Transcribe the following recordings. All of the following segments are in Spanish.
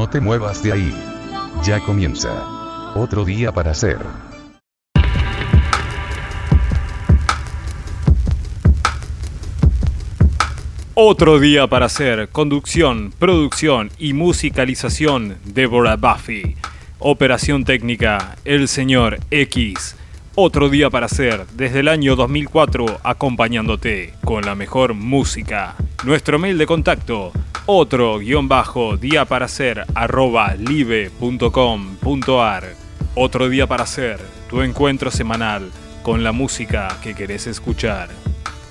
No te muevas de ahí. Ya comienza. Otro día para hacer. Otro día para hacer conducción, producción y musicalización Deborah Buffy. Operación técnica El Señor X. Otro día para hacer desde el año 2004 acompañándote con la mejor música. Nuestro mail de contacto otro guion bajo día para hacer arroba live.com.ar. Otro día para hacer tu encuentro semanal con la música que querés escuchar.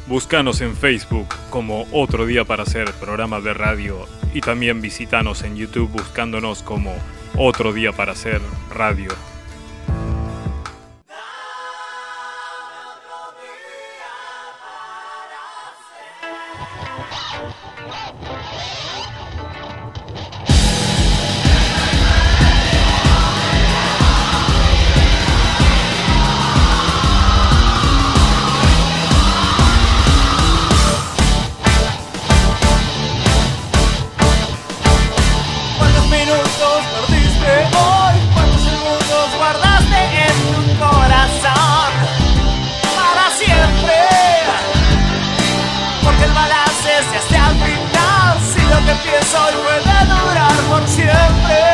Búscanos en Facebook como Otro Día para Hacer programa de radio y también visitanos en YouTube buscándonos como Otro Día para Hacer radio. Durar por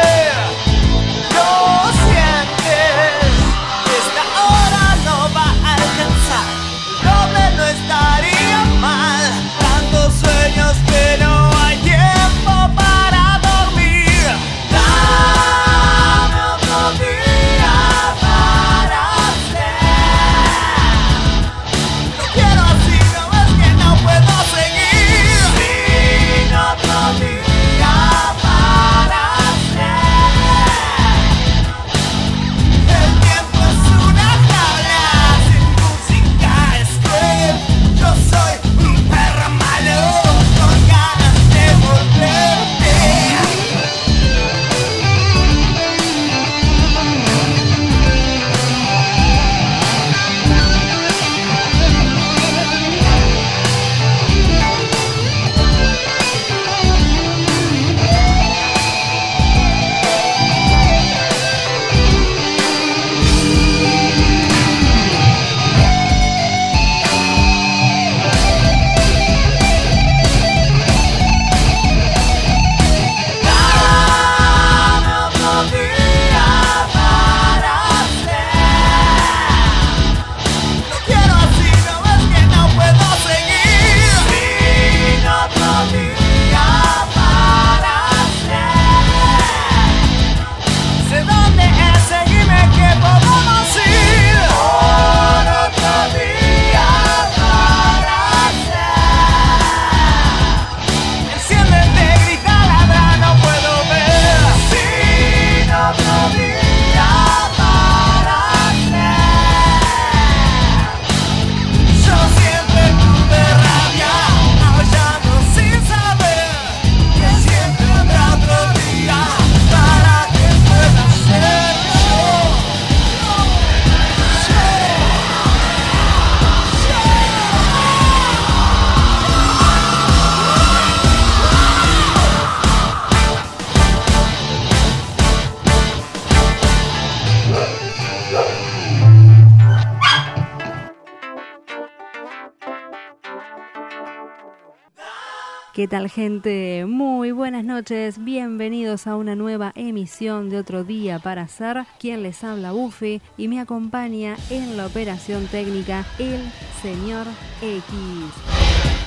¿Qué tal gente? Muy buenas noches, bienvenidos a una nueva emisión de Otro Día para Hacer. Quien les habla Buffy y me acompaña en la operación técnica el señor X.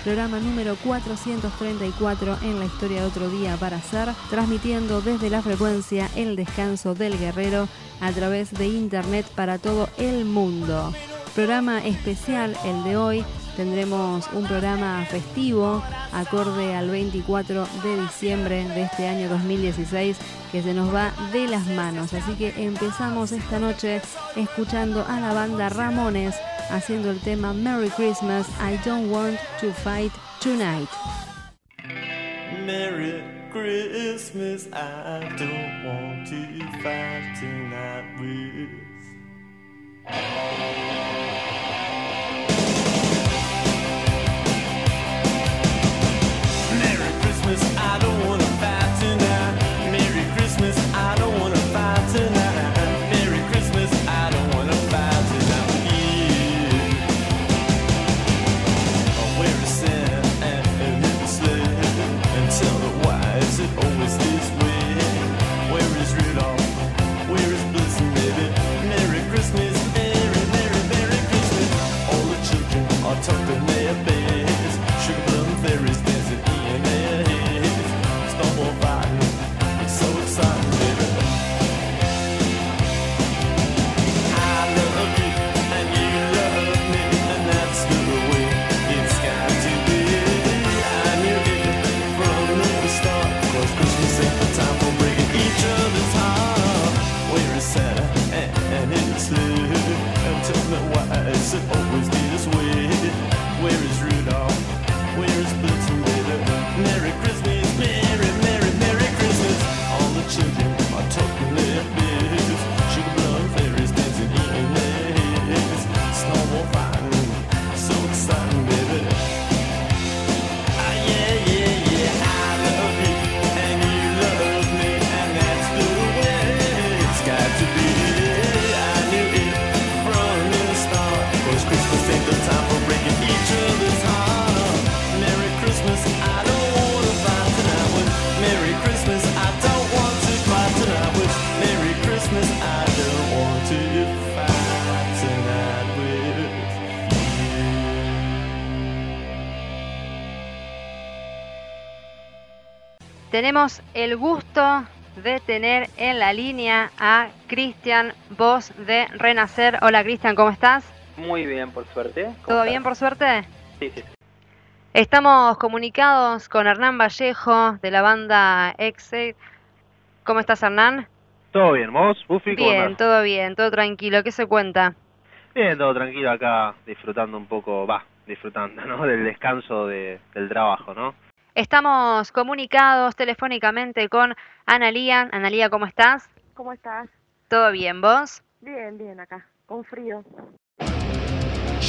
Programa número 434 en la historia de Otro Día para Hacer, transmitiendo desde la frecuencia El Descanso del Guerrero a través de internet para todo el mundo. Programa especial el de hoy, tendremos un programa festivo acorde al 24 de diciembre de este año 2016 que se nos va de las manos. Así que empezamos esta noche escuchando a la banda Ramones haciendo el tema Merry Christmas, I Don't Want to Fight Tonight. Merry Christmas, I don't want to fight tonight with. Tenemos el gusto de tener en la línea a Cristian, voz de Renacer. Hola Cristian, ¿cómo estás? Muy bien, por suerte. ¿Cómo ¿Todo estás? bien por suerte? Sí, sí, sí. Estamos comunicados con Hernán Vallejo de la banda Exit. ¿Cómo estás Hernán? Todo bien, ¿vos, Buffy? ¿Cómo Bien, andás? todo bien, todo tranquilo. ¿Qué se cuenta? Bien, todo tranquilo acá, disfrutando un poco, va, disfrutando, ¿no? Del descanso de, del trabajo, ¿no? Estamos comunicados telefónicamente con Analía. Analía, ¿cómo estás? ¿Cómo estás? ¿Todo bien, vos? Bien, bien acá, con frío.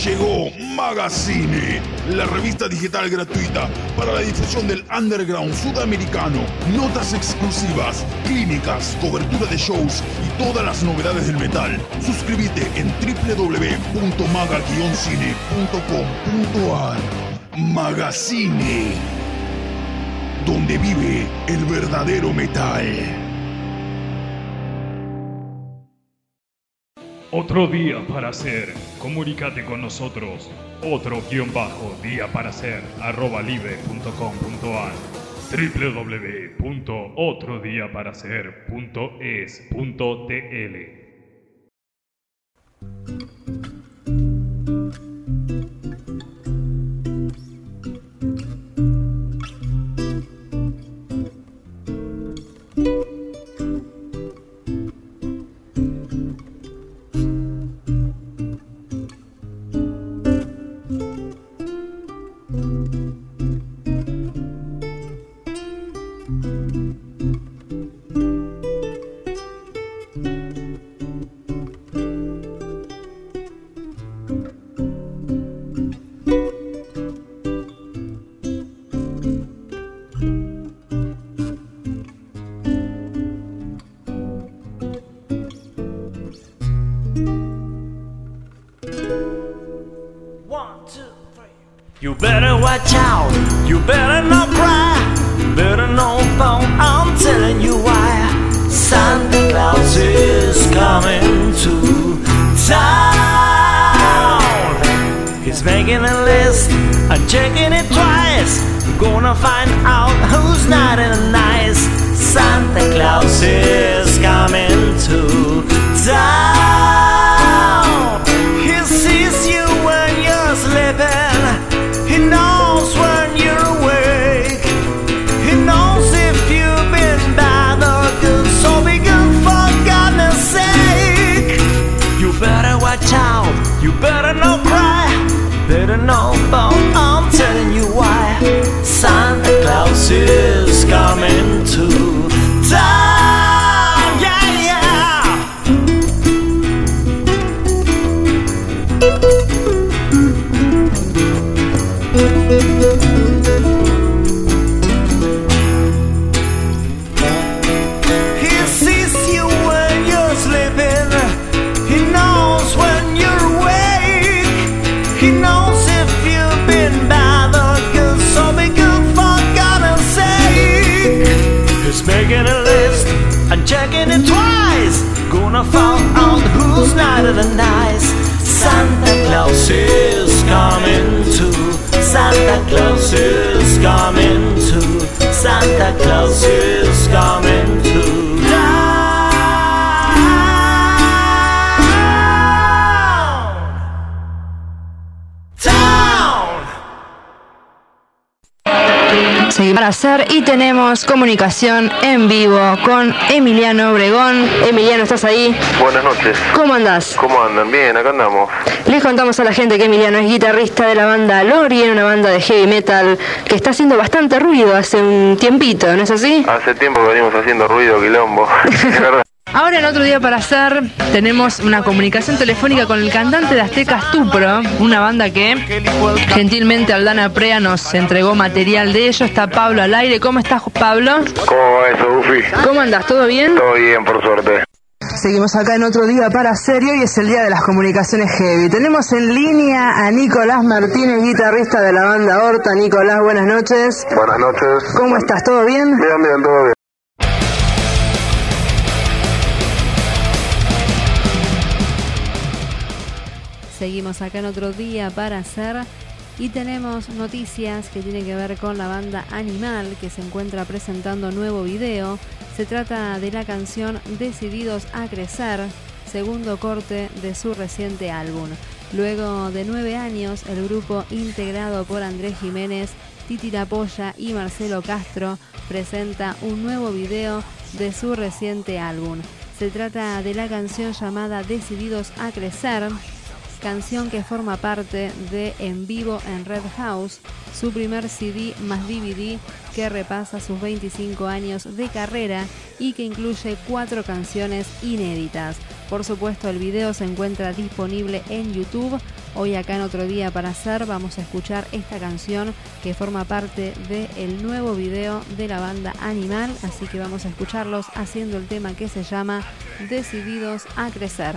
Llegó Magazine, la revista digital gratuita para la difusión del underground sudamericano. Notas exclusivas, clínicas, cobertura de shows y todas las novedades del metal. Suscríbete en www.maga-cine.com.ar. Magazine, donde vive el verdadero metal. Otro día para hacer. Comunícate con nosotros. Otro guion bajo día para hacer arroba libre.com.ar www.otrodiaparahacer.es.tl Y tenemos comunicación en vivo con Emiliano Obregón. Emiliano, ¿estás ahí? Buenas noches. ¿Cómo andás? ¿Cómo andan? Bien, acá andamos. Les contamos a la gente que Emiliano es guitarrista de la banda Lorien, una banda de heavy metal que está haciendo bastante ruido hace un tiempito, ¿no es así? Hace tiempo que venimos haciendo ruido, quilombo. Ahora en otro día para hacer tenemos una comunicación telefónica con el cantante de Aztecas Tupro, una banda que gentilmente Aldana Prea nos entregó material de ello. Está Pablo al aire. ¿Cómo estás, Pablo? ¿Cómo va eso, Buffy? ¿Cómo andas? ¿Todo bien? Todo bien, por suerte. Seguimos acá en otro día para hacer y hoy es el día de las comunicaciones heavy. Tenemos en línea a Nicolás Martínez, guitarrista de la banda Horta. Nicolás, buenas noches. Buenas noches. ¿Cómo estás? ¿Todo bien? Bien, bien, todo bien. Seguimos acá en otro día para hacer y tenemos noticias que tienen que ver con la banda Animal que se encuentra presentando nuevo video. Se trata de la canción Decididos a Crecer, segundo corte de su reciente álbum. Luego de nueve años, el grupo integrado por Andrés Jiménez, Titi Lapolla y Marcelo Castro presenta un nuevo video de su reciente álbum. Se trata de la canción llamada Decididos a Crecer, canción que forma parte de En Vivo en Red House, su primer CD más DVD que repasa sus 25 años de carrera y que incluye cuatro canciones inéditas. Por supuesto, el video se encuentra disponible en YouTube. Hoy acá en otro día para hacer vamos a escuchar esta canción que forma parte del nuevo video de la banda Animal, así que vamos a escucharlos haciendo el tema que se llama Decididos a Crecer.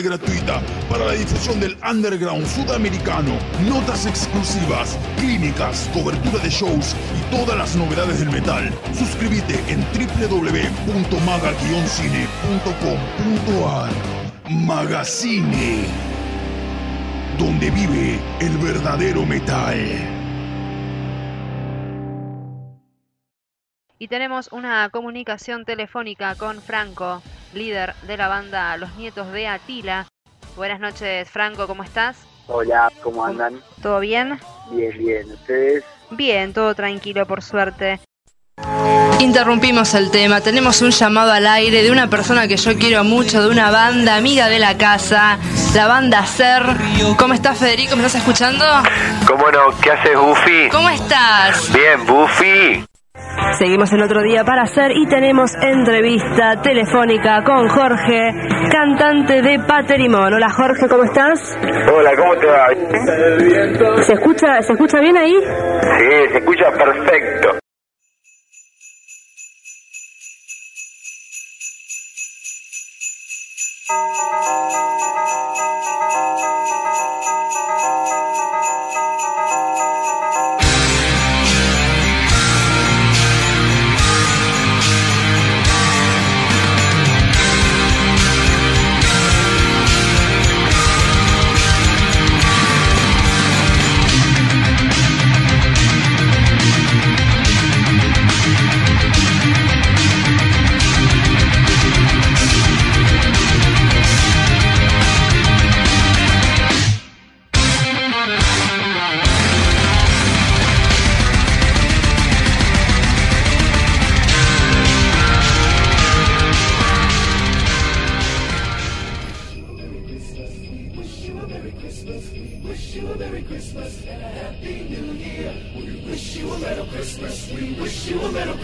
Gratuita para la difusión del underground sudamericano, notas exclusivas, clínicas, cobertura de shows y todas las novedades del metal. Suscríbete en www.maga-cine.com.ar. Magazine, donde vive el verdadero metal. Y tenemos una comunicación telefónica con Franco, líder de la banda Los Nietos de Atila. Buenas noches, Franco, ¿cómo estás? Hola, ¿cómo andan? ¿Todo bien? Bien, bien. ¿Ustedes? Bien, todo tranquilo, por suerte. Interrumpimos el tema, tenemos un llamado al aire de una persona que yo quiero mucho, de una banda amiga de la casa, la banda Ser. ¿Cómo estás Federico? ¿Me estás escuchando? ¿Cómo no? ¿Qué haces, Buffy? ¿Cómo estás? Bien, Buffy. Seguimos el otro día para hacer y tenemos entrevista telefónica con Jorge, cantante de Paterimón. Hola Jorge, ¿cómo estás? Hola, ¿cómo te va? ¿Se escucha, ¿Se escucha bien ahí? Sí, se escucha perfecto.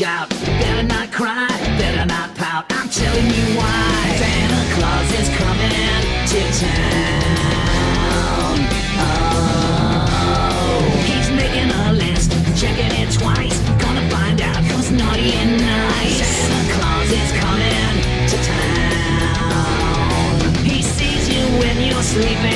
Watch. Better not cry. Better not pout. I'm telling you why. Santa Claus is coming to town. Oh, he's making a list, checking it twice. Gonna find out who's naughty and nice. Santa Claus is coming to town. He sees you when you're sleeping.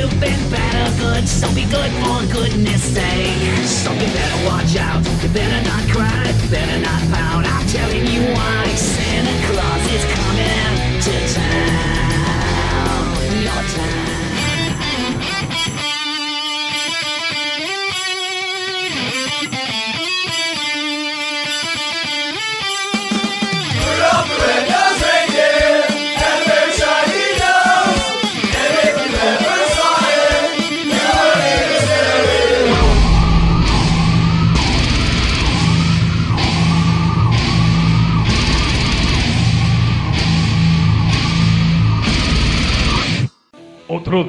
You've been or good, so be good for goodness sake. So you better watch out, you better not cry, better not pout. I'm telling you why Santa Claus is coming to town, your Magazine,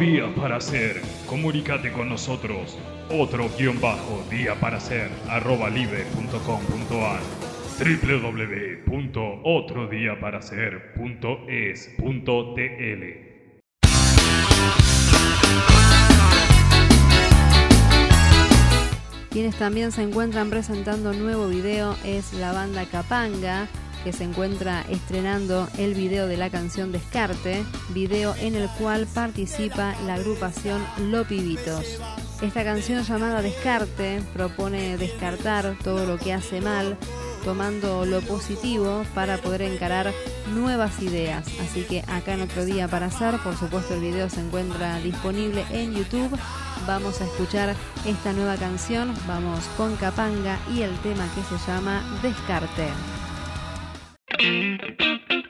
Día para Ser. Comunícate con nosotros. Otro guion bajo día para ser arroba libre.com.ar www.otrodiaparaser.es.tl Quienes también se encuentran presentando un nuevo video es la banda Capanga, que se encuentra estrenando el video de la canción Descarte, video en el cual participa la agrupación Lo Pibitos. Esta canción llamada Descarte propone descartar todo lo que hace mal, tomando lo positivo para poder encarar nuevas ideas. Así que acá en otro día para hacer, por supuesto el video se encuentra disponible en YouTube. Vamos a escuchar esta nueva canción, vamos con Capanga y el tema que se llama Descarte. thank you.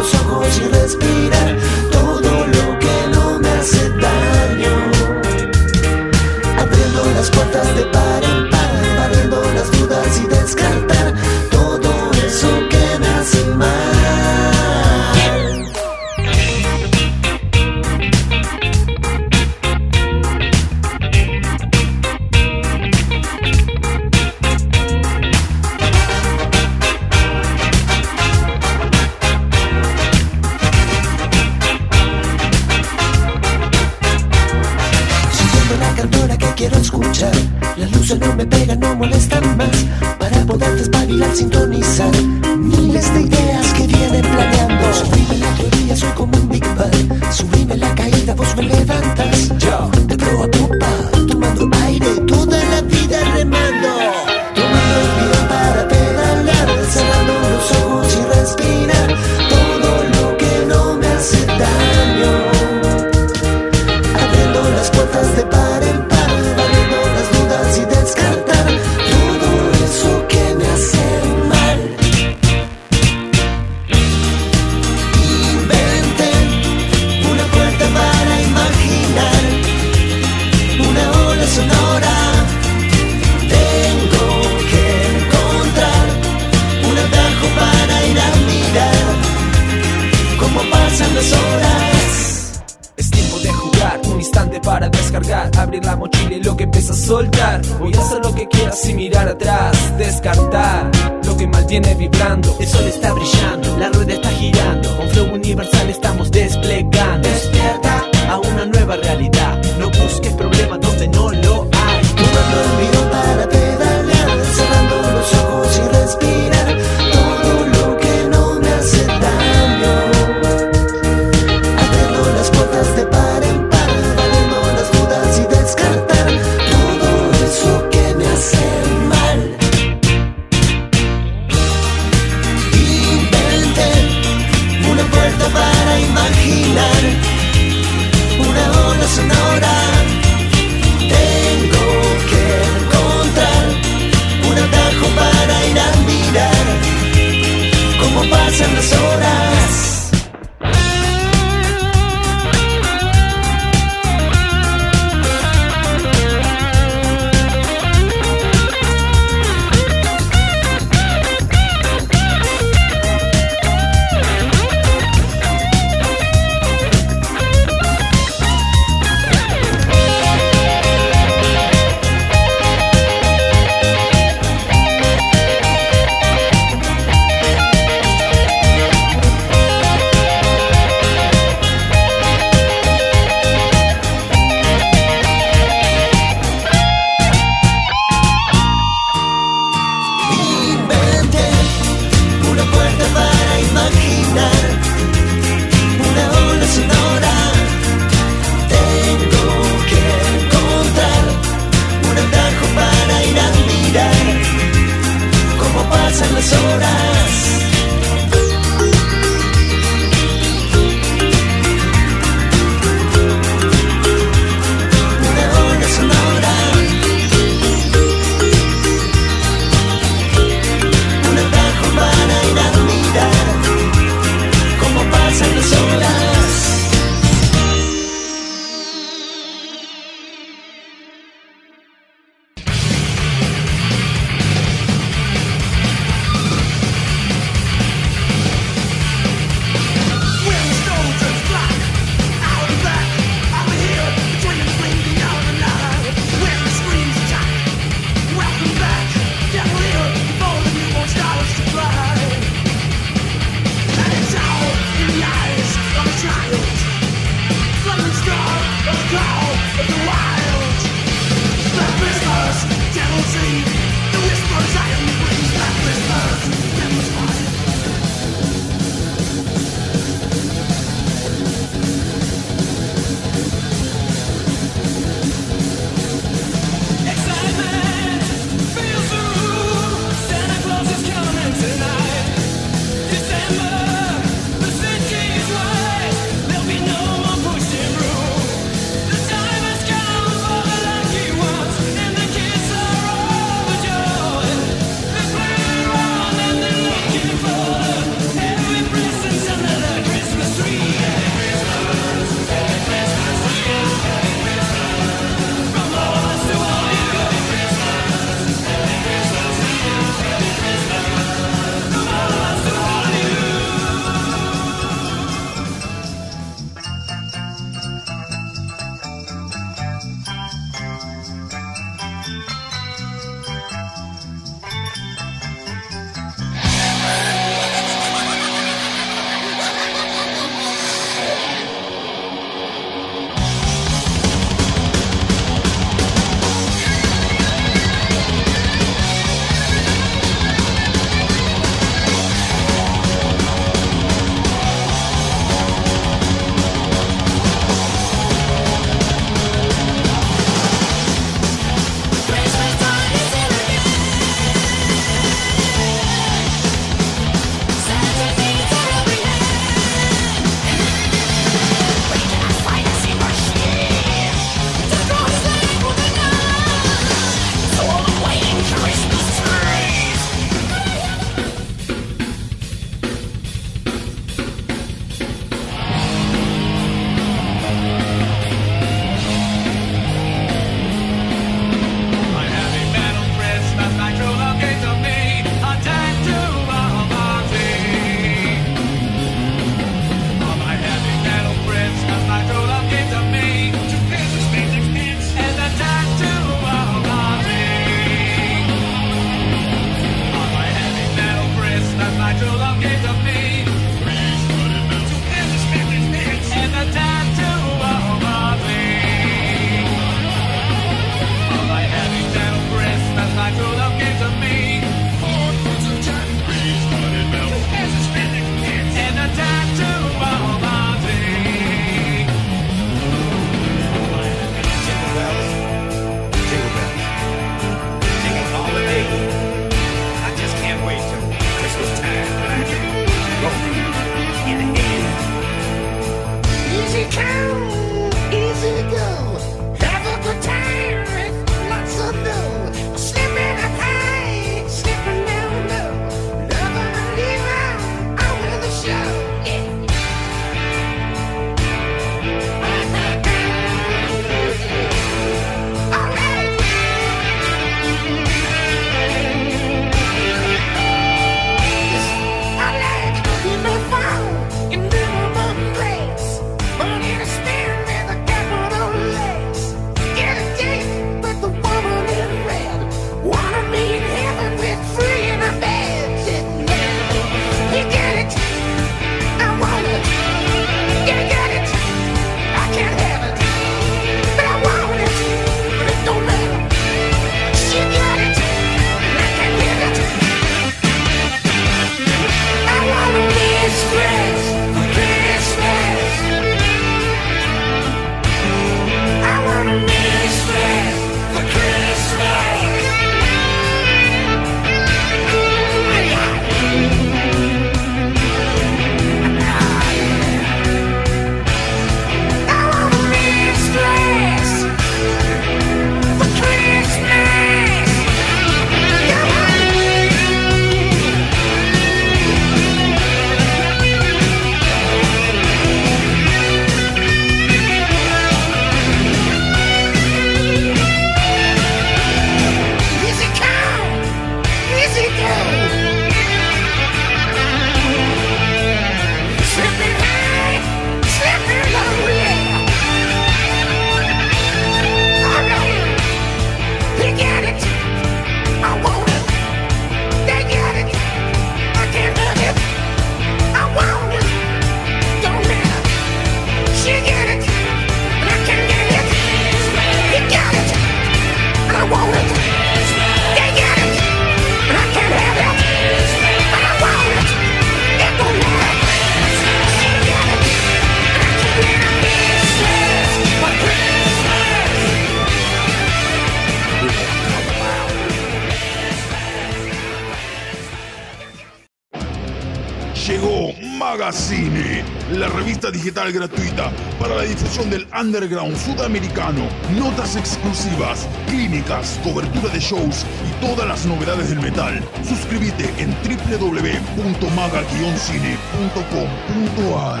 Underground sudamericano, notas exclusivas, clínicas, cobertura de shows y todas las novedades del metal. Suscríbete en www.maga-cine.com.ar.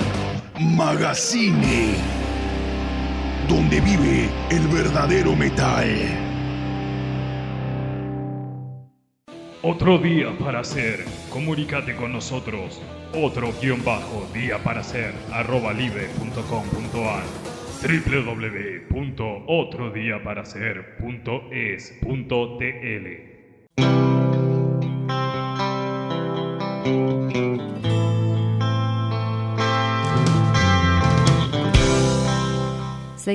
Magazine, donde vive el verdadero metal. Otro día para hacer. Comunícate con nosotros. Otro guion bajo día para hacer arroba live.com.ar www.otrodíaparahacer.es.tl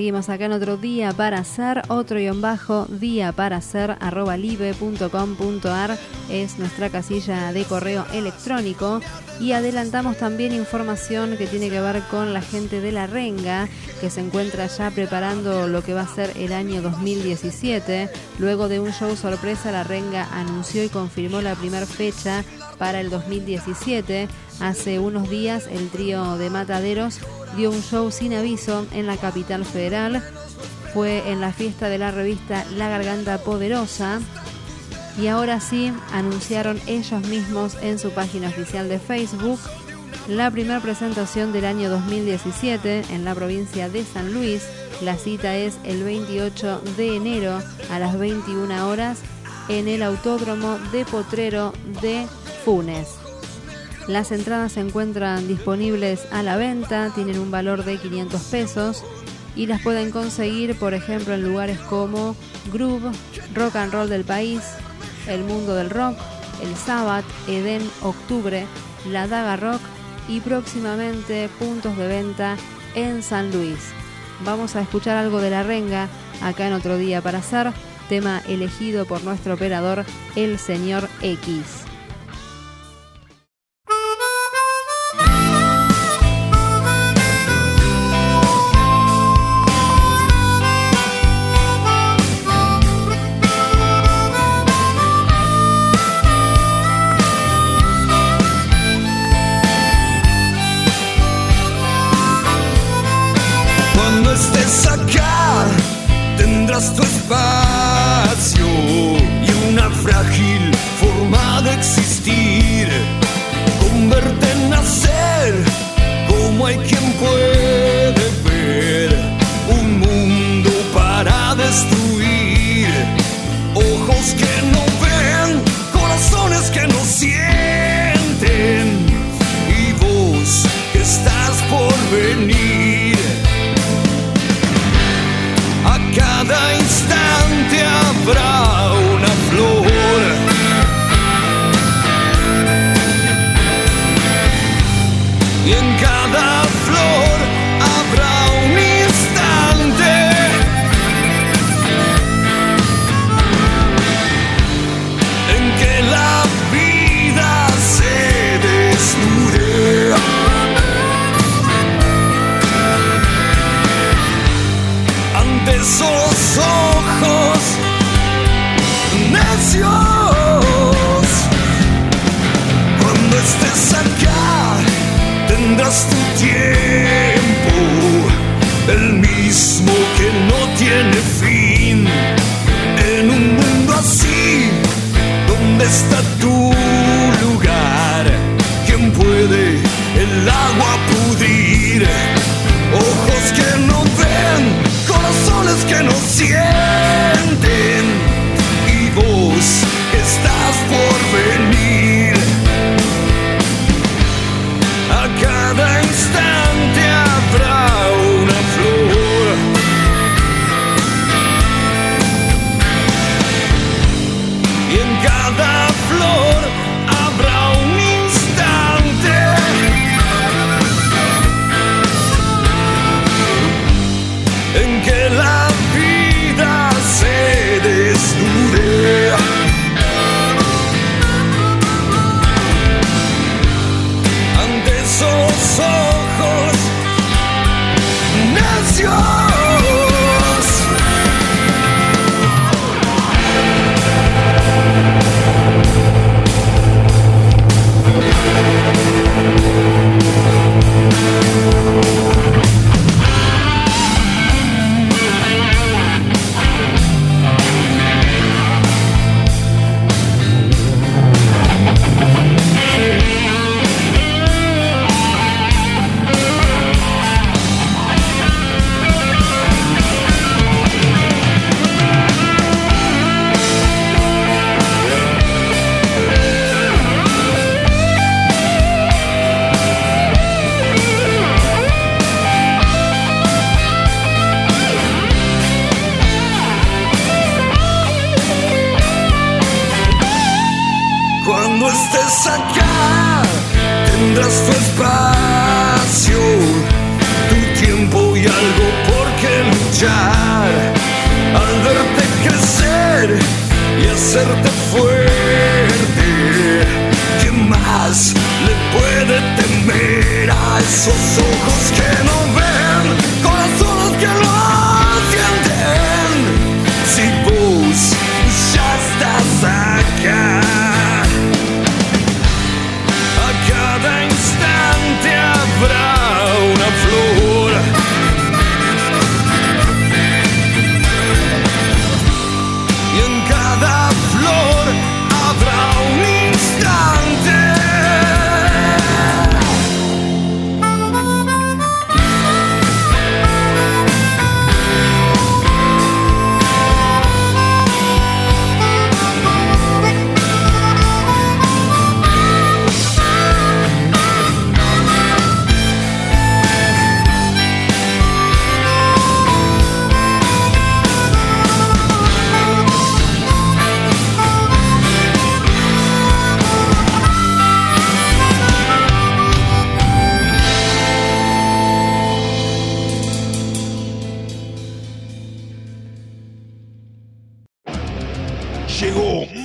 Seguimos acá en otro día para hacer, otro guion bajo, día para hacer, arroba live.com.ar es nuestra casilla de correo electrónico y adelantamos también información que tiene que ver con la gente de la Renga que se encuentra ya preparando lo que va a ser el año 2017. Luego de un show sorpresa, la Renga anunció y confirmó la primera fecha para el 2017. Hace unos días el trío de Mataderos dio un show sin aviso en la capital federal. Fue en la fiesta de la revista La Garganta Poderosa. Y ahora sí, anunciaron ellos mismos en su página oficial de Facebook la primera presentación del año 2017 en la provincia de San Luis. La cita es el 28 de enero a las 21 horas en el Autódromo de Potrero de Funes. Las entradas se encuentran disponibles a la venta, tienen un valor de 500 pesos y las pueden conseguir, por ejemplo, en lugares como Groove, Rock and Roll del País, El Mundo del Rock, El Sabbath, Eden, Octubre, La Daga Rock y próximamente puntos de venta en San Luis. Vamos a escuchar algo de la renga acá en otro día para hacer, tema elegido por nuestro operador, el señor X.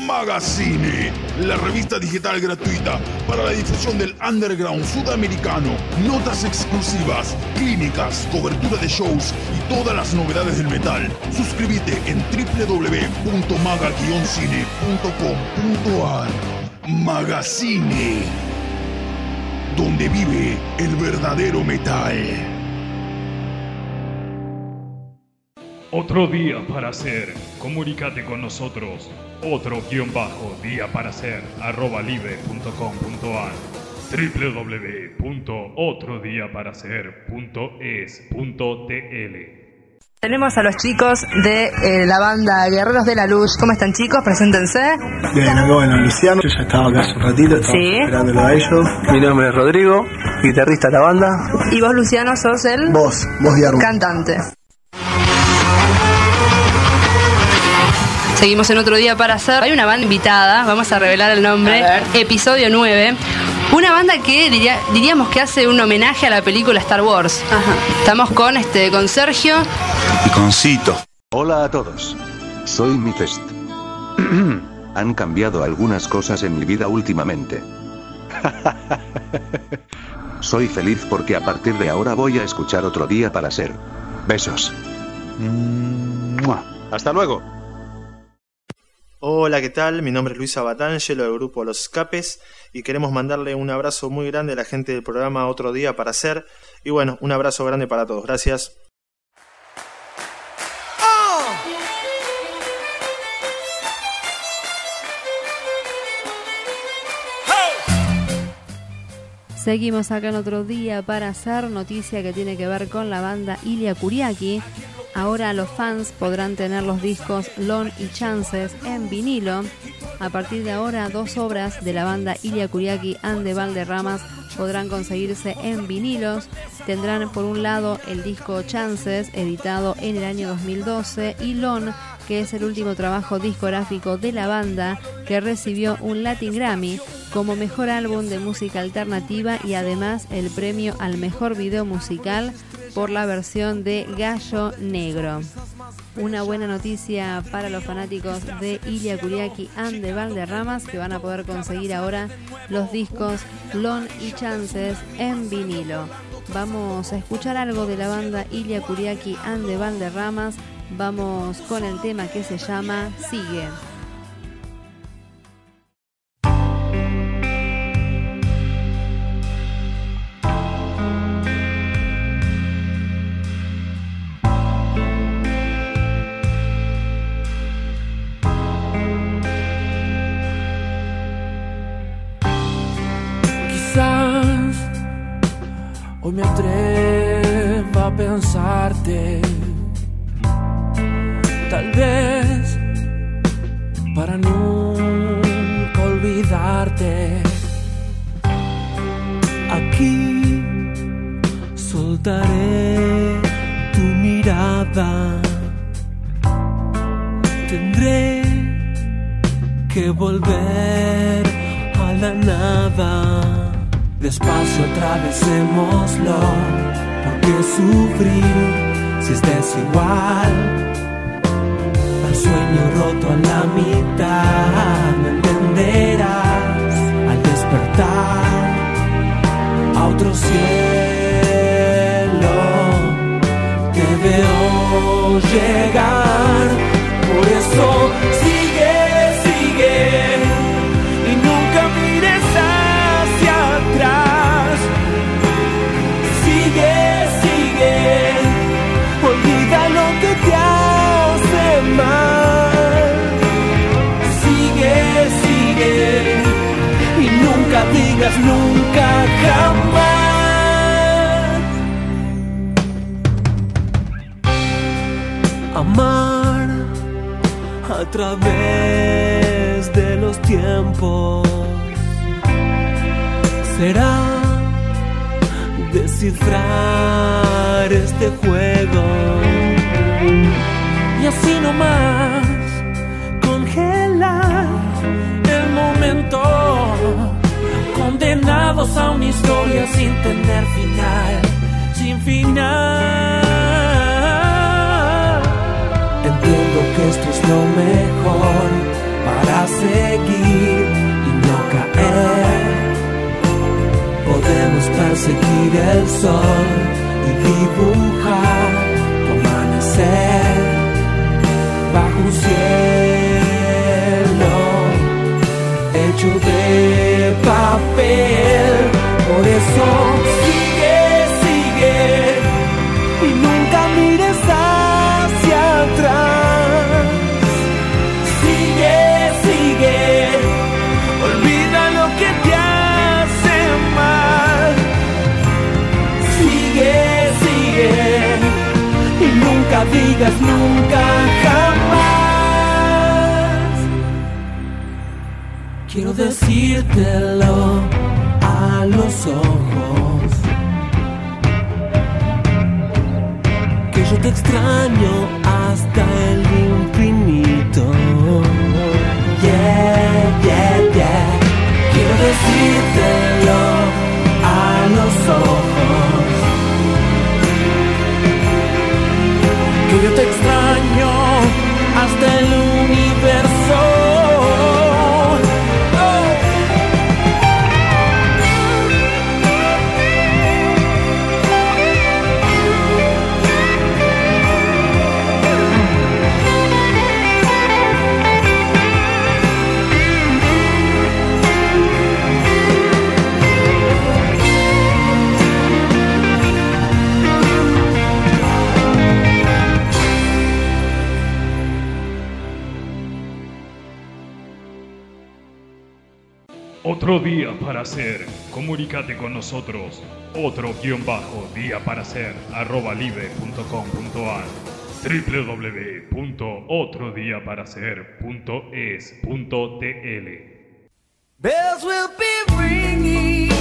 Magazine, la revista digital gratuita para la difusión del underground sudamericano. Notas exclusivas, clínicas, cobertura de shows y todas las novedades del metal. Suscríbete en www.maga-cine.com.ar. Magazine, donde vive el verdadero metal. Otro día para hacer. Comunícate con nosotros. Otro guion bajo día para hacer arroba libre.com.ar www.otrodíaparahacer.es.tl Tenemos a los chicos de eh, la banda Guerreros de la Luz. ¿Cómo están chicos? Preséntense. Bien, acá bueno, Luciano, yo ya estaba acá hace un ratito, estaba Sí. esperándolo a ellos. Mi nombre es Rodrigo, guitarrista de la banda. Y vos, Luciano, sos el Vos, vos de cantante. Seguimos en otro día para hacer. Hay una banda invitada, vamos a revelar el nombre. Episodio 9. Una banda que diría- diríamos que hace un homenaje a la película Star Wars. Estamos con este con Sergio. Y con Cito. Hola a todos. Soy Mifest. Han cambiado algunas cosas en mi vida últimamente. Soy feliz porque a partir de ahora voy a escuchar otro día para ser. Besos. Mua. Hasta luego. Hola, ¿qué tal? Mi nombre es Luisa Batangelo del grupo Los Escapes y queremos mandarle un abrazo muy grande a la gente del programa Otro Día para Hacer. Y bueno, un abrazo grande para todos. Gracias. Seguimos acá en otro día para hacer noticia que tiene que ver con la banda Ilia Kuriaki. Ahora los fans podrán tener los discos Lon y Chances en vinilo. A partir de ahora, dos obras de la banda Ilia Kuriaki and de Valderramas podrán conseguirse en vinilos. Tendrán por un lado el disco Chances, editado en el año 2012, y Lon, que es el último trabajo discográfico de la banda, que recibió un Latin Grammy como mejor álbum de música alternativa y además el premio al mejor video musical por la versión de Gallo Negro. Una buena noticia para los fanáticos de Ilia Kuriaki and de Valderramas que van a poder conseguir ahora los discos Lon y Chances en vinilo. Vamos a escuchar algo de la banda Ilia Kuriaki and de Valderramas. Vamos con el tema que se llama Sigue. Quiero decírtelo a los ojos. Que yo te extraño hasta el infinito. Otro día para hacer. Comunícate con nosotros. Otro guion bajo día para hacer arroba live.com.ar www.otrodiaparahacer.es.tl Bells will be ringing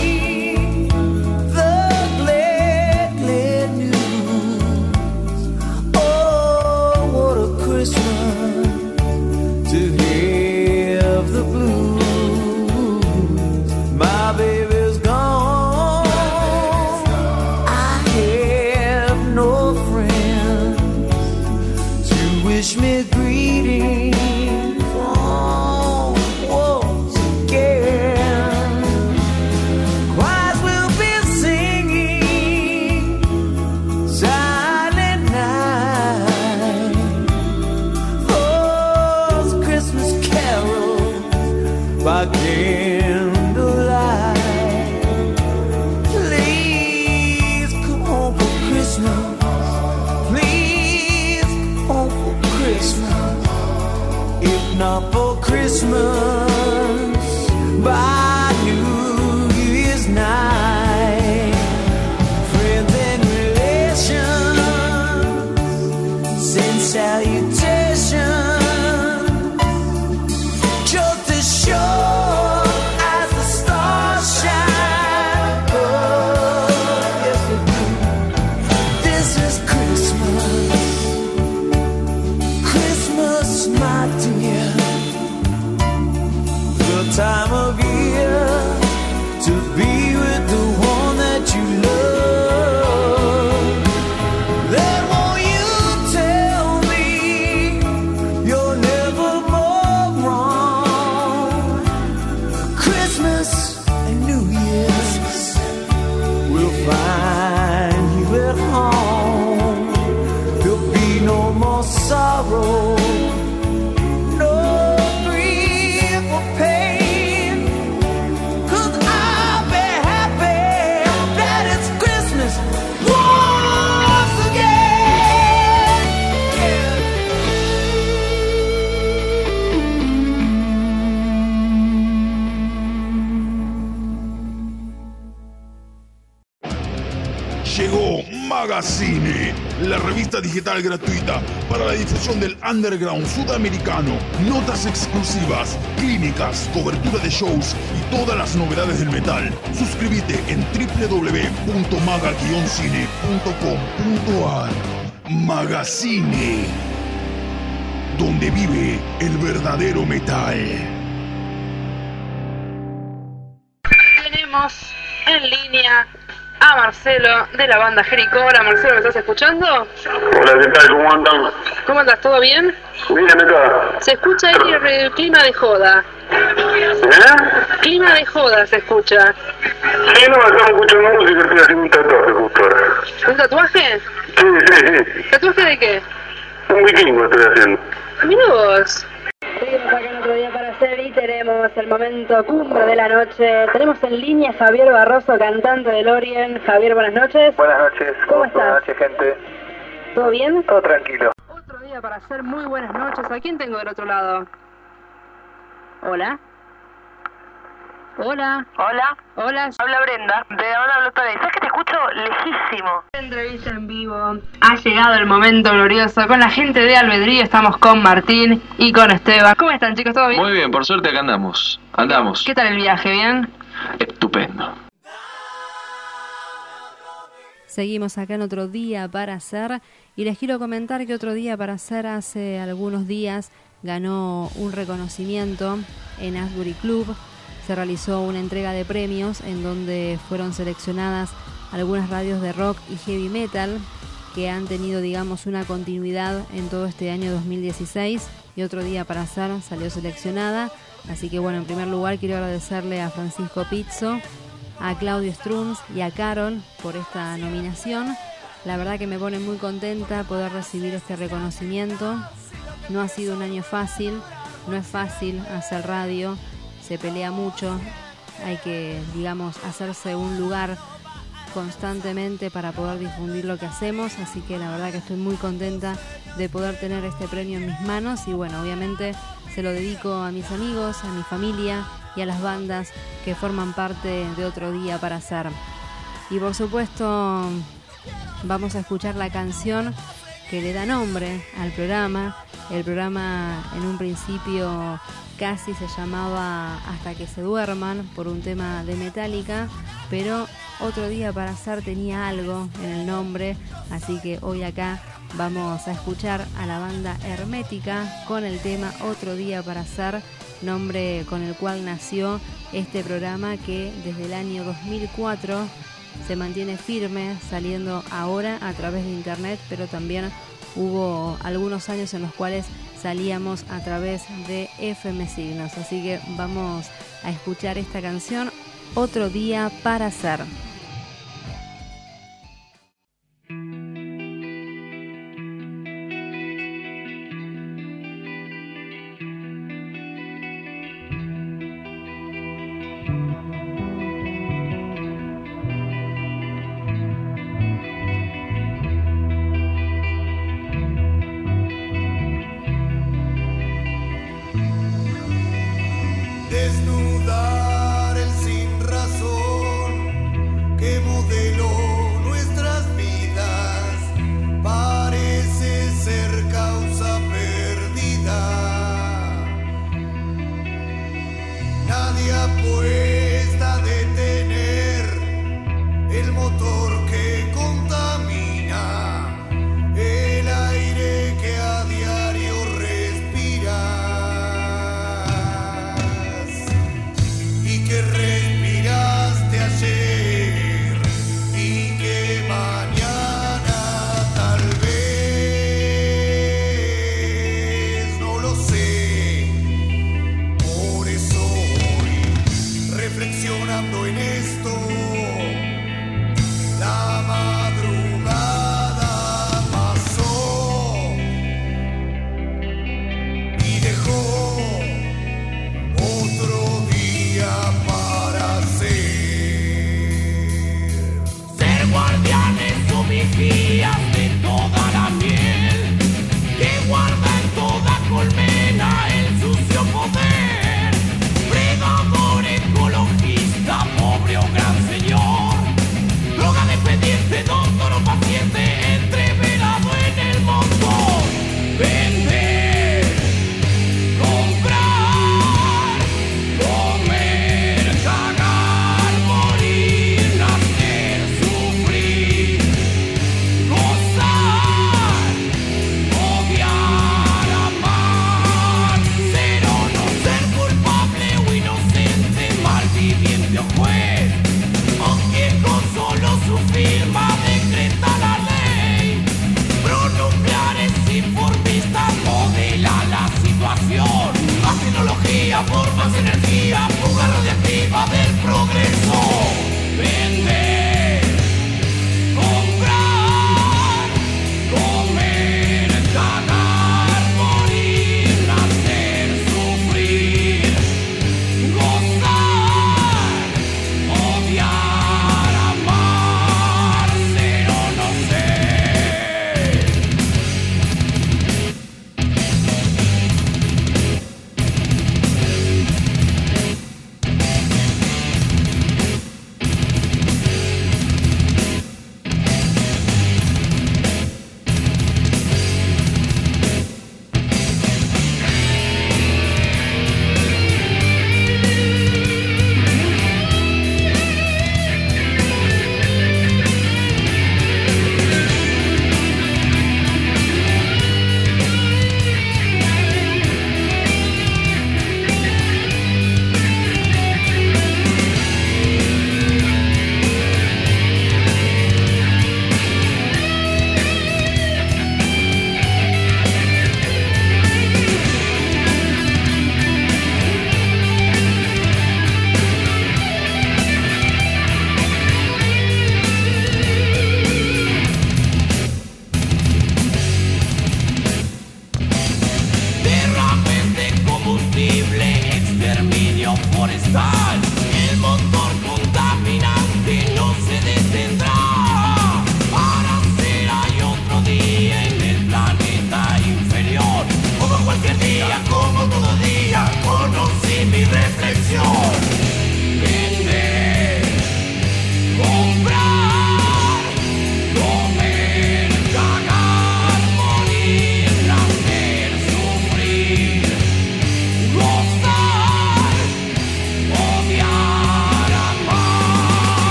la revista digital gratuita para la difusión del underground sudamericano, notas exclusivas, clínicas, cobertura de shows y todas las novedades del metal. Suscríbete en www.maga-cine.com.ar. Magazine, donde vive el verdadero metal. Tenemos en línea a Marcelo de la banda Jericó. Hola Marcelo, ¿me estás escuchando? Hola, ¿qué tal? ¿Cómo andan? ¿Cómo andas? ¿Todo bien? Bien acá. Se escucha ahí el re- clima de joda. ¿Eh? Clima de joda se escucha. Sí, no, estamos escuchando música, estoy haciendo un tatuaje justo ahora. ¿Un tatuaje? Sí, sí, sí. ¿Tatuaje de qué? Un vikingo estoy haciendo. Mira vos. Seguimos acá en otro día para y tenemos el momento cumbre de la noche. Tenemos en línea a Javier Barroso, cantante del Orient. Javier, buenas noches. Buenas noches. ¿Cómo Buenas estás? noches, gente. ¿Todo bien? Todo tranquilo. Otro día para hacer muy buenas noches. ¿A quién tengo del otro lado? Hola. Hola. Hola. Hola. Habla Brenda. ¿De dónde hablo otra vez? ¿Sabes que te escucho lejísimo? Entrevista en vivo. Ha llegado el momento glorioso. Con la gente de Albedrío estamos con Martín y con Esteban. ¿Cómo están chicos? ¿Todo bien? Muy bien, por suerte acá andamos. Andamos. ¿Qué tal el viaje? ¿Bien? Estupendo. Seguimos acá en otro día para hacer y les quiero comentar que otro día para hacer hace algunos días ganó un reconocimiento en Asbury Club. Se realizó una entrega de premios en donde fueron seleccionadas algunas radios de rock y heavy metal que han tenido, digamos, una continuidad en todo este año 2016 y otro día para hacer salió seleccionada. Así que bueno, en primer lugar quiero agradecerle a Francisco Pizzo, a Claudio Strunz y a Carol por esta nominación. La verdad que me pone muy contenta poder recibir este reconocimiento. No ha sido un año fácil, no es fácil hacer radio, se pelea mucho, hay que, digamos, hacerse un lugar constantemente para poder difundir lo que hacemos, así que la verdad que estoy muy contenta de poder tener este premio en mis manos y bueno, obviamente se lo dedico a mis amigos, a mi familia y a las bandas que forman parte de otro día para hacer. Y por supuesto vamos a escuchar la canción que le da nombre al programa. El programa en un principio casi se llamaba Hasta que se duerman por un tema de Metallica, pero otro día para hacer tenía algo en el nombre, así que hoy acá vamos a escuchar a la banda Hermética con el tema Otro día para hacer, nombre con el cual nació este programa que desde el año 2004 se mantiene firme, saliendo ahora a través de internet, pero también hubo algunos años en los cuales salíamos a través de FM Signos. Así que vamos a escuchar esta canción, Otro día para hacer.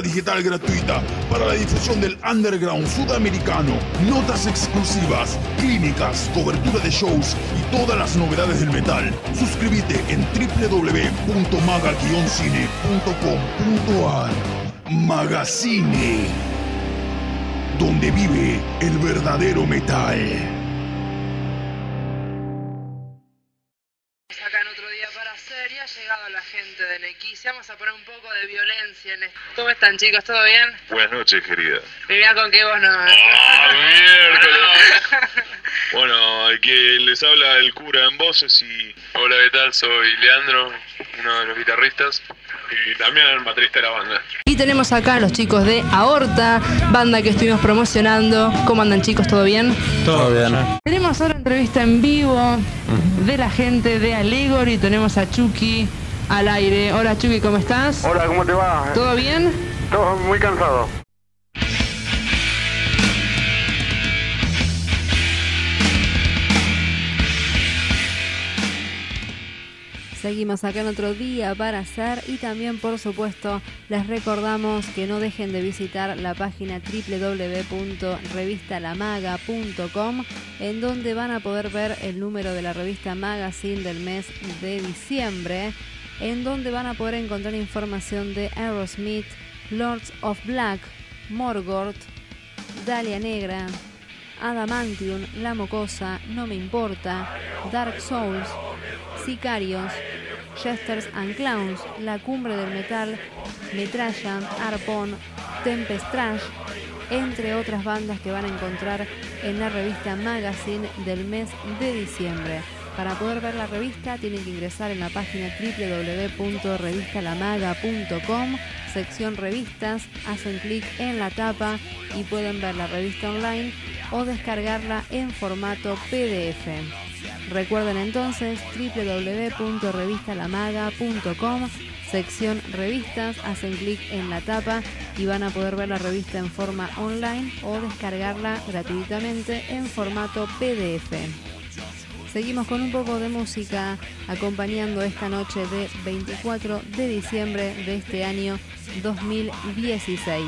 Digital gratuita para la difusión del underground sudamericano. Notas exclusivas, clínicas, cobertura de shows y todas las novedades del metal. Suscríbete en www.maga-cine.com.ar. Magazine, donde vive el verdadero metal. ¿Cómo están chicos? ¿Todo bien? Buenas noches, querida. Mira con qué vos no. ¡Ah, miércoles! bueno, aquí les habla el cura en voces y... Hola, ¿qué tal? Soy Leandro, uno de los guitarristas y también el baterista de la banda. Y tenemos acá a los chicos de Aorta, banda que estuvimos promocionando. ¿Cómo andan chicos? ¿Todo bien? Todo bien. Tenemos ahora entrevista en vivo de la gente de Allegory. Tenemos a Chucky al aire. Hola Chucky, ¿cómo estás? Hola, ¿cómo te va? ¿Todo bien? Todo muy cansado. Seguimos acá en otro día para hacer y también por supuesto les recordamos que no dejen de visitar la página www.revistalamaga.com en donde van a poder ver el número de la revista Magazine del mes de diciembre, en donde van a poder encontrar información de Aerosmith, Lords of Black, Morgoth, Dalia Negra, Adamantium, La Mocosa, No Me Importa, Dark Souls, Sicarios, Jesters and Clowns, La Cumbre del Metal, Metralla, Arpon, Tempest Trash, entre otras bandas que van a encontrar en la revista Magazine del mes de diciembre. Para poder ver la revista tienen que ingresar en la página www.revistalamaga.com, sección revistas, hacen clic en la tapa y pueden ver la revista online o descargarla en formato PDF. Recuerden entonces www.revistalamaga.com, sección revistas, hacen clic en la tapa y van a poder ver la revista en forma online o descargarla gratuitamente en formato PDF. Seguimos con un poco de música acompañando esta noche de 24 de diciembre de este año 2016.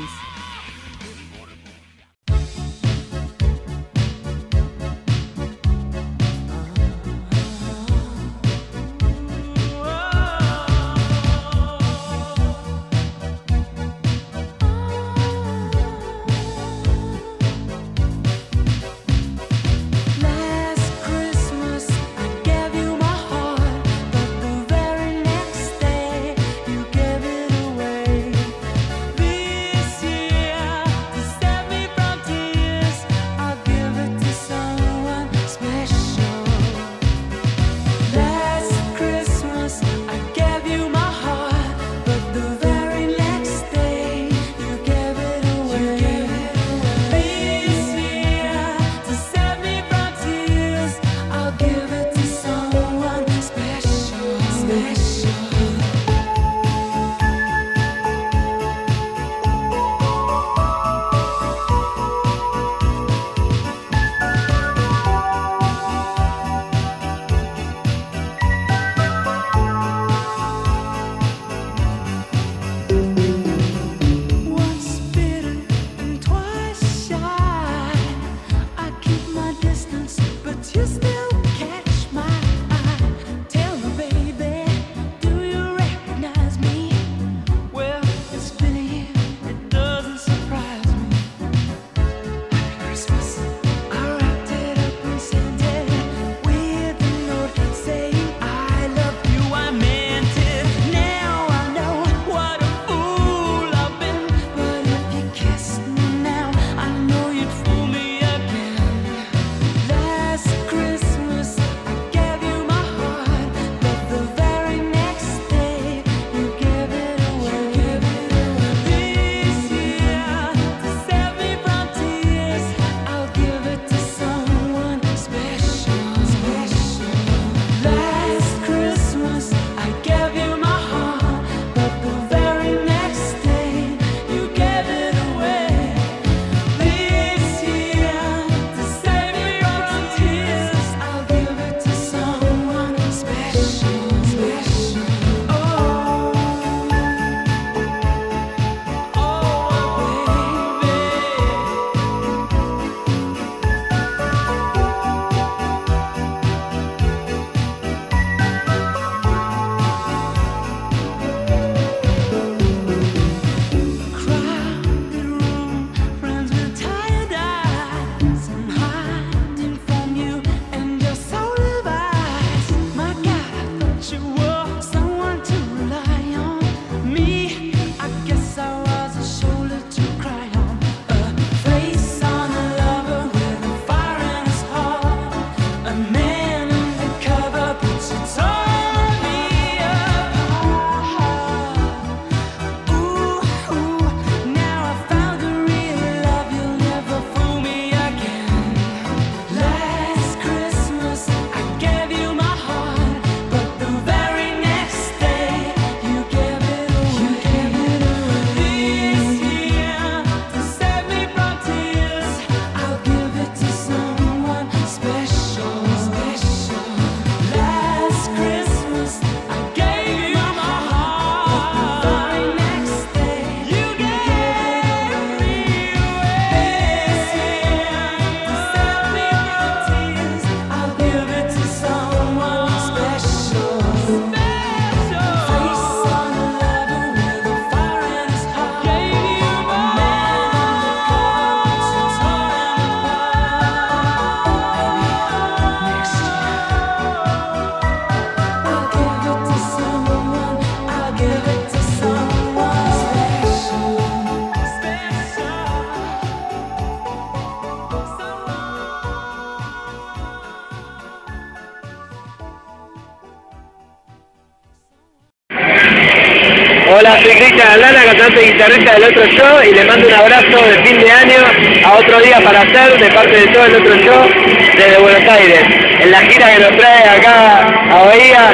Guitarrista del otro show y le mando un abrazo de fin de año a otro día para hacer de parte de todo el otro show desde Buenos Aires, en la gira que nos trae acá a Bahía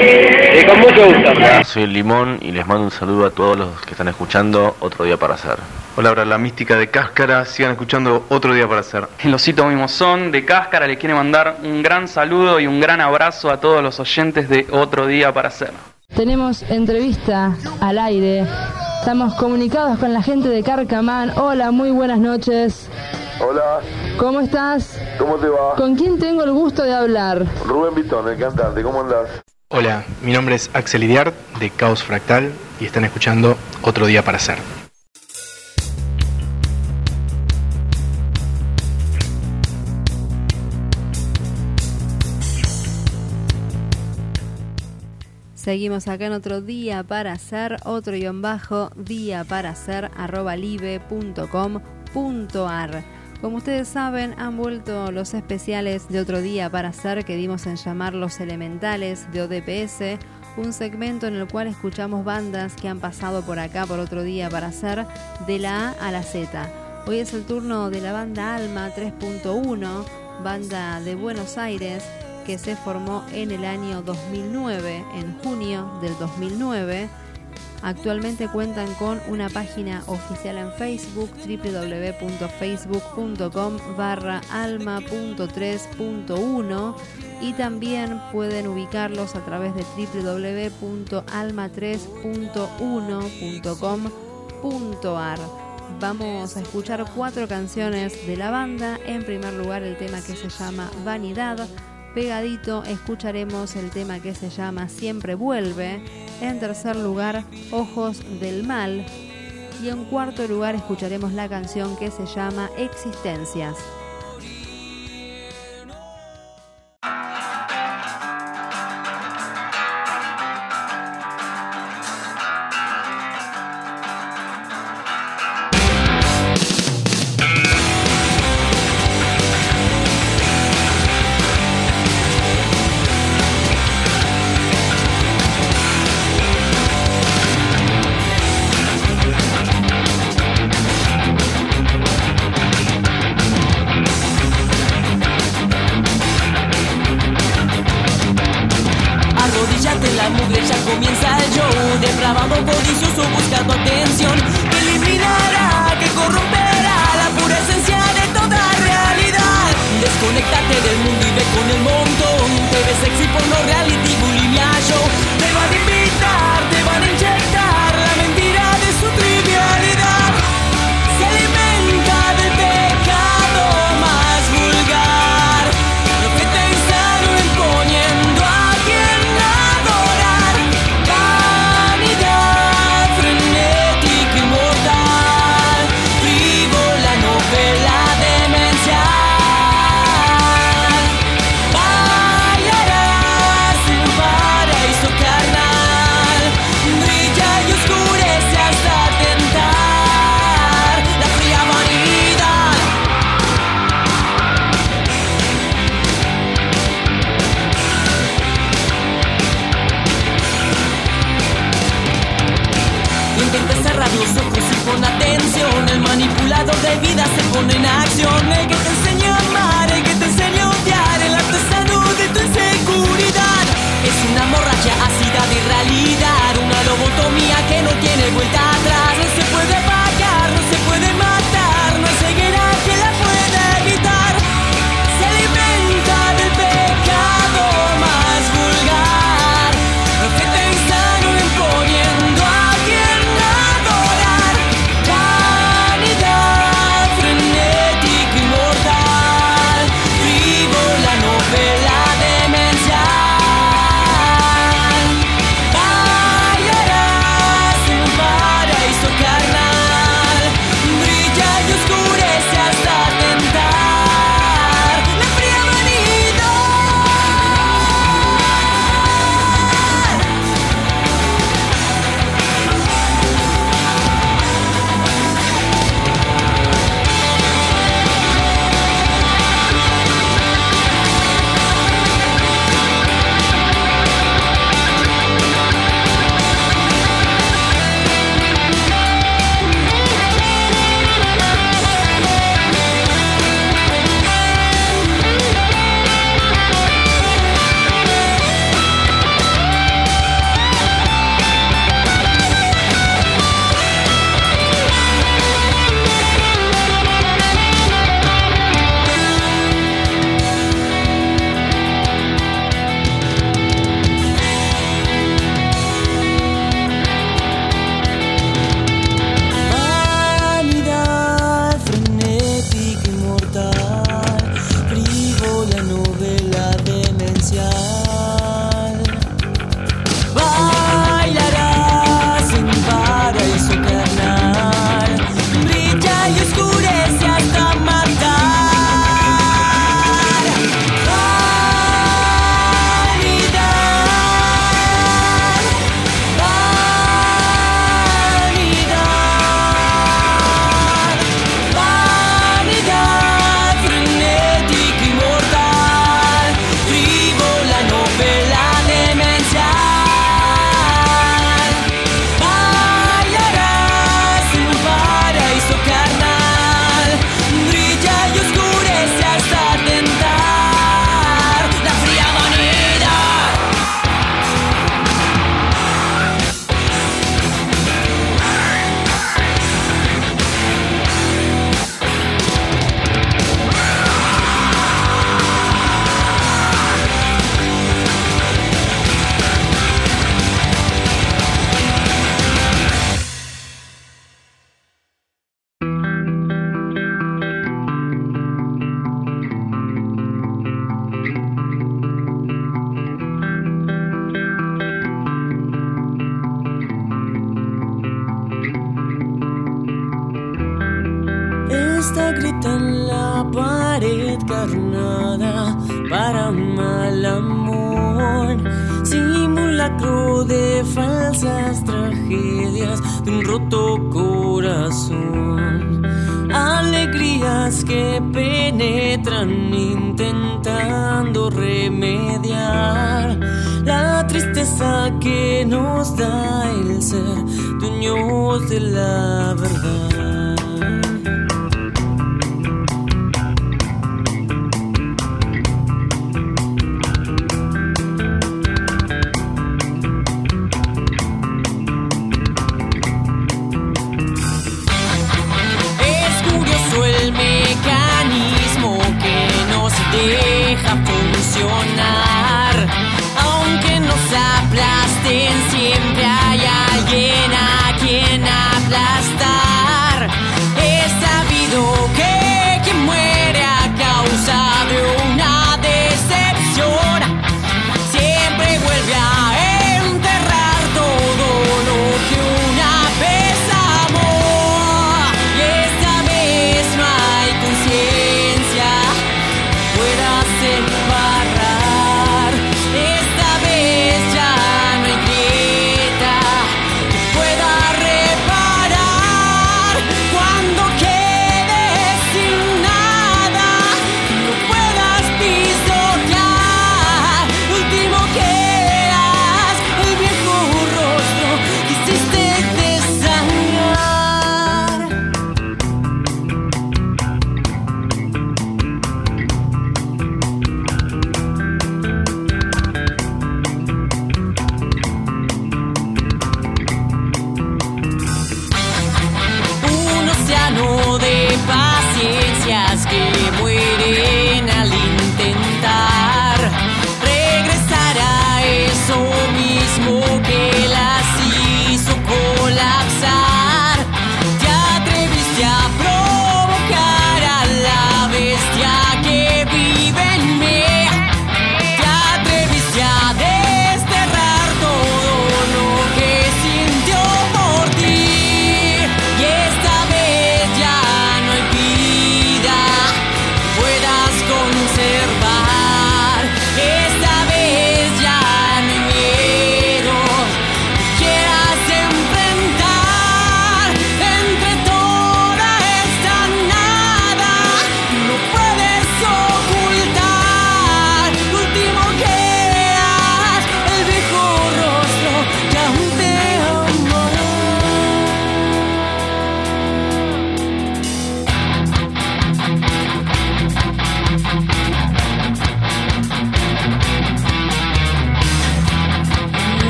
y con mucho gusto. Hola, soy el Limón y les mando un saludo a todos los que están escuchando Otro Día para Hacer. Hola, ahora la mística de Cáscara, sigan escuchando otro día para hacer. El osito Mimosón de Cáscara le quiere mandar un gran saludo y un gran abrazo a todos los oyentes de Otro Día para Hacer. Tenemos entrevista al aire. Estamos comunicados con la gente de Carcamán. Hola, muy buenas noches. Hola, ¿Cómo estás? ¿cómo te va? ¿Con quién tengo el gusto de hablar? Rubén Vitón, el cantante, ¿cómo andás? Hola, mi nombre es Axel Idiart de Caos Fractal y están escuchando Otro Día para Hacer. Seguimos acá en otro día para hacer, otro guion bajo, día para hacer, arroba. Como ustedes saben, han vuelto los especiales de otro día para hacer que dimos en llamar los elementales de ODPS, un segmento en el cual escuchamos bandas que han pasado por acá por otro día para hacer de la A a la Z. Hoy es el turno de la banda Alma 3.1, banda de Buenos Aires que se formó en el año 2009, en junio del 2009. Actualmente cuentan con una página oficial en Facebook, www.facebook.com barra alma.3.1 y también pueden ubicarlos a través de www.alma3.1.com.ar. Vamos a escuchar cuatro canciones de la banda. En primer lugar el tema que se llama Vanidad. Pegadito escucharemos el tema que se llama Siempre vuelve. En tercer lugar, Ojos del Mal. Y en cuarto lugar escucharemos la canción que se llama Existencias. un roto corazón. Alegrías que penetran intentando remediar la tristeza que nos da el ser dueños de la verdad.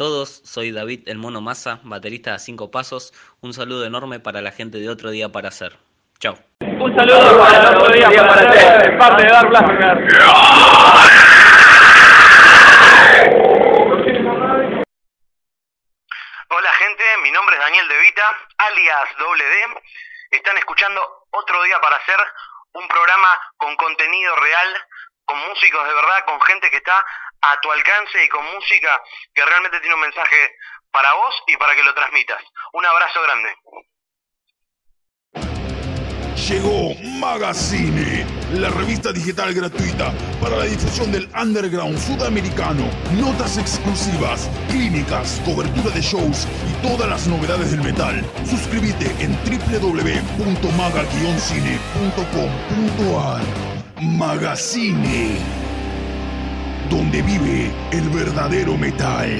Todos, soy David El Mono Massa, baterista de Cinco Pasos. Un saludo enorme para la gente de Otro Día para Hacer. Chao. Un saludo para otro día para hacer, de parte de Dar Blascar. Guita, alias Doble D. Están escuchando Otro Día para Hacer, un programa con contenido real, con músicos de verdad, con gente que está a tu alcance y con música que realmente tiene un mensaje para vos y para que lo transmitas. Un abrazo grande. Llegó Magazine, la revista digital gratuita para la difusión del underground sudamericano, notas exclusivas, clínicas, cobertura de shows y todas las novedades del metal. Suscríbete en www.maga-cine.com.ar. Magazine, el verdadero metal.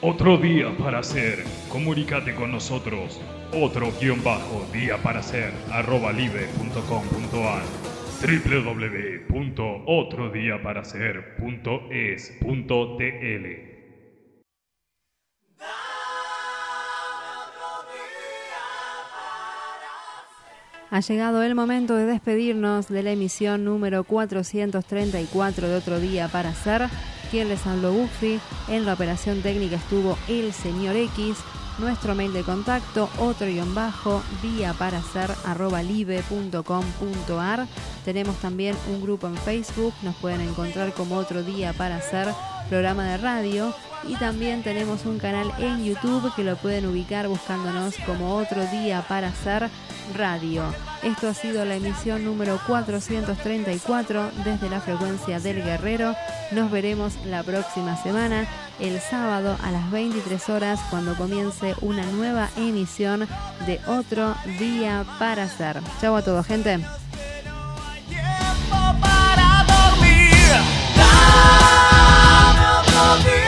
Otro día para hacer. Comunícate con nosotros. Otro guion bajo día para hacer arroba live.com.ar www.otrodiaparahacer.es.tl Ha llegado el momento de despedirnos de la emisión número 434 de Otro Día para Hacer. Quien les habló Buffy. En la operación técnica estuvo el señor X. Nuestro mail de contacto, otro guion bajo, día para hacer, arroba live.com.ar. Tenemos también un grupo en Facebook, nos pueden encontrar como otro día para hacer programa de radio. Y también tenemos un canal en YouTube que lo pueden ubicar buscándonos como otro día para hacer radio. Esto ha sido la emisión número 434 desde la frecuencia del Guerrero. Nos veremos la próxima semana, el sábado a las 23 horas, cuando comience una nueva emisión de Otro Día para Hacer. Chau a todos, gente. I'll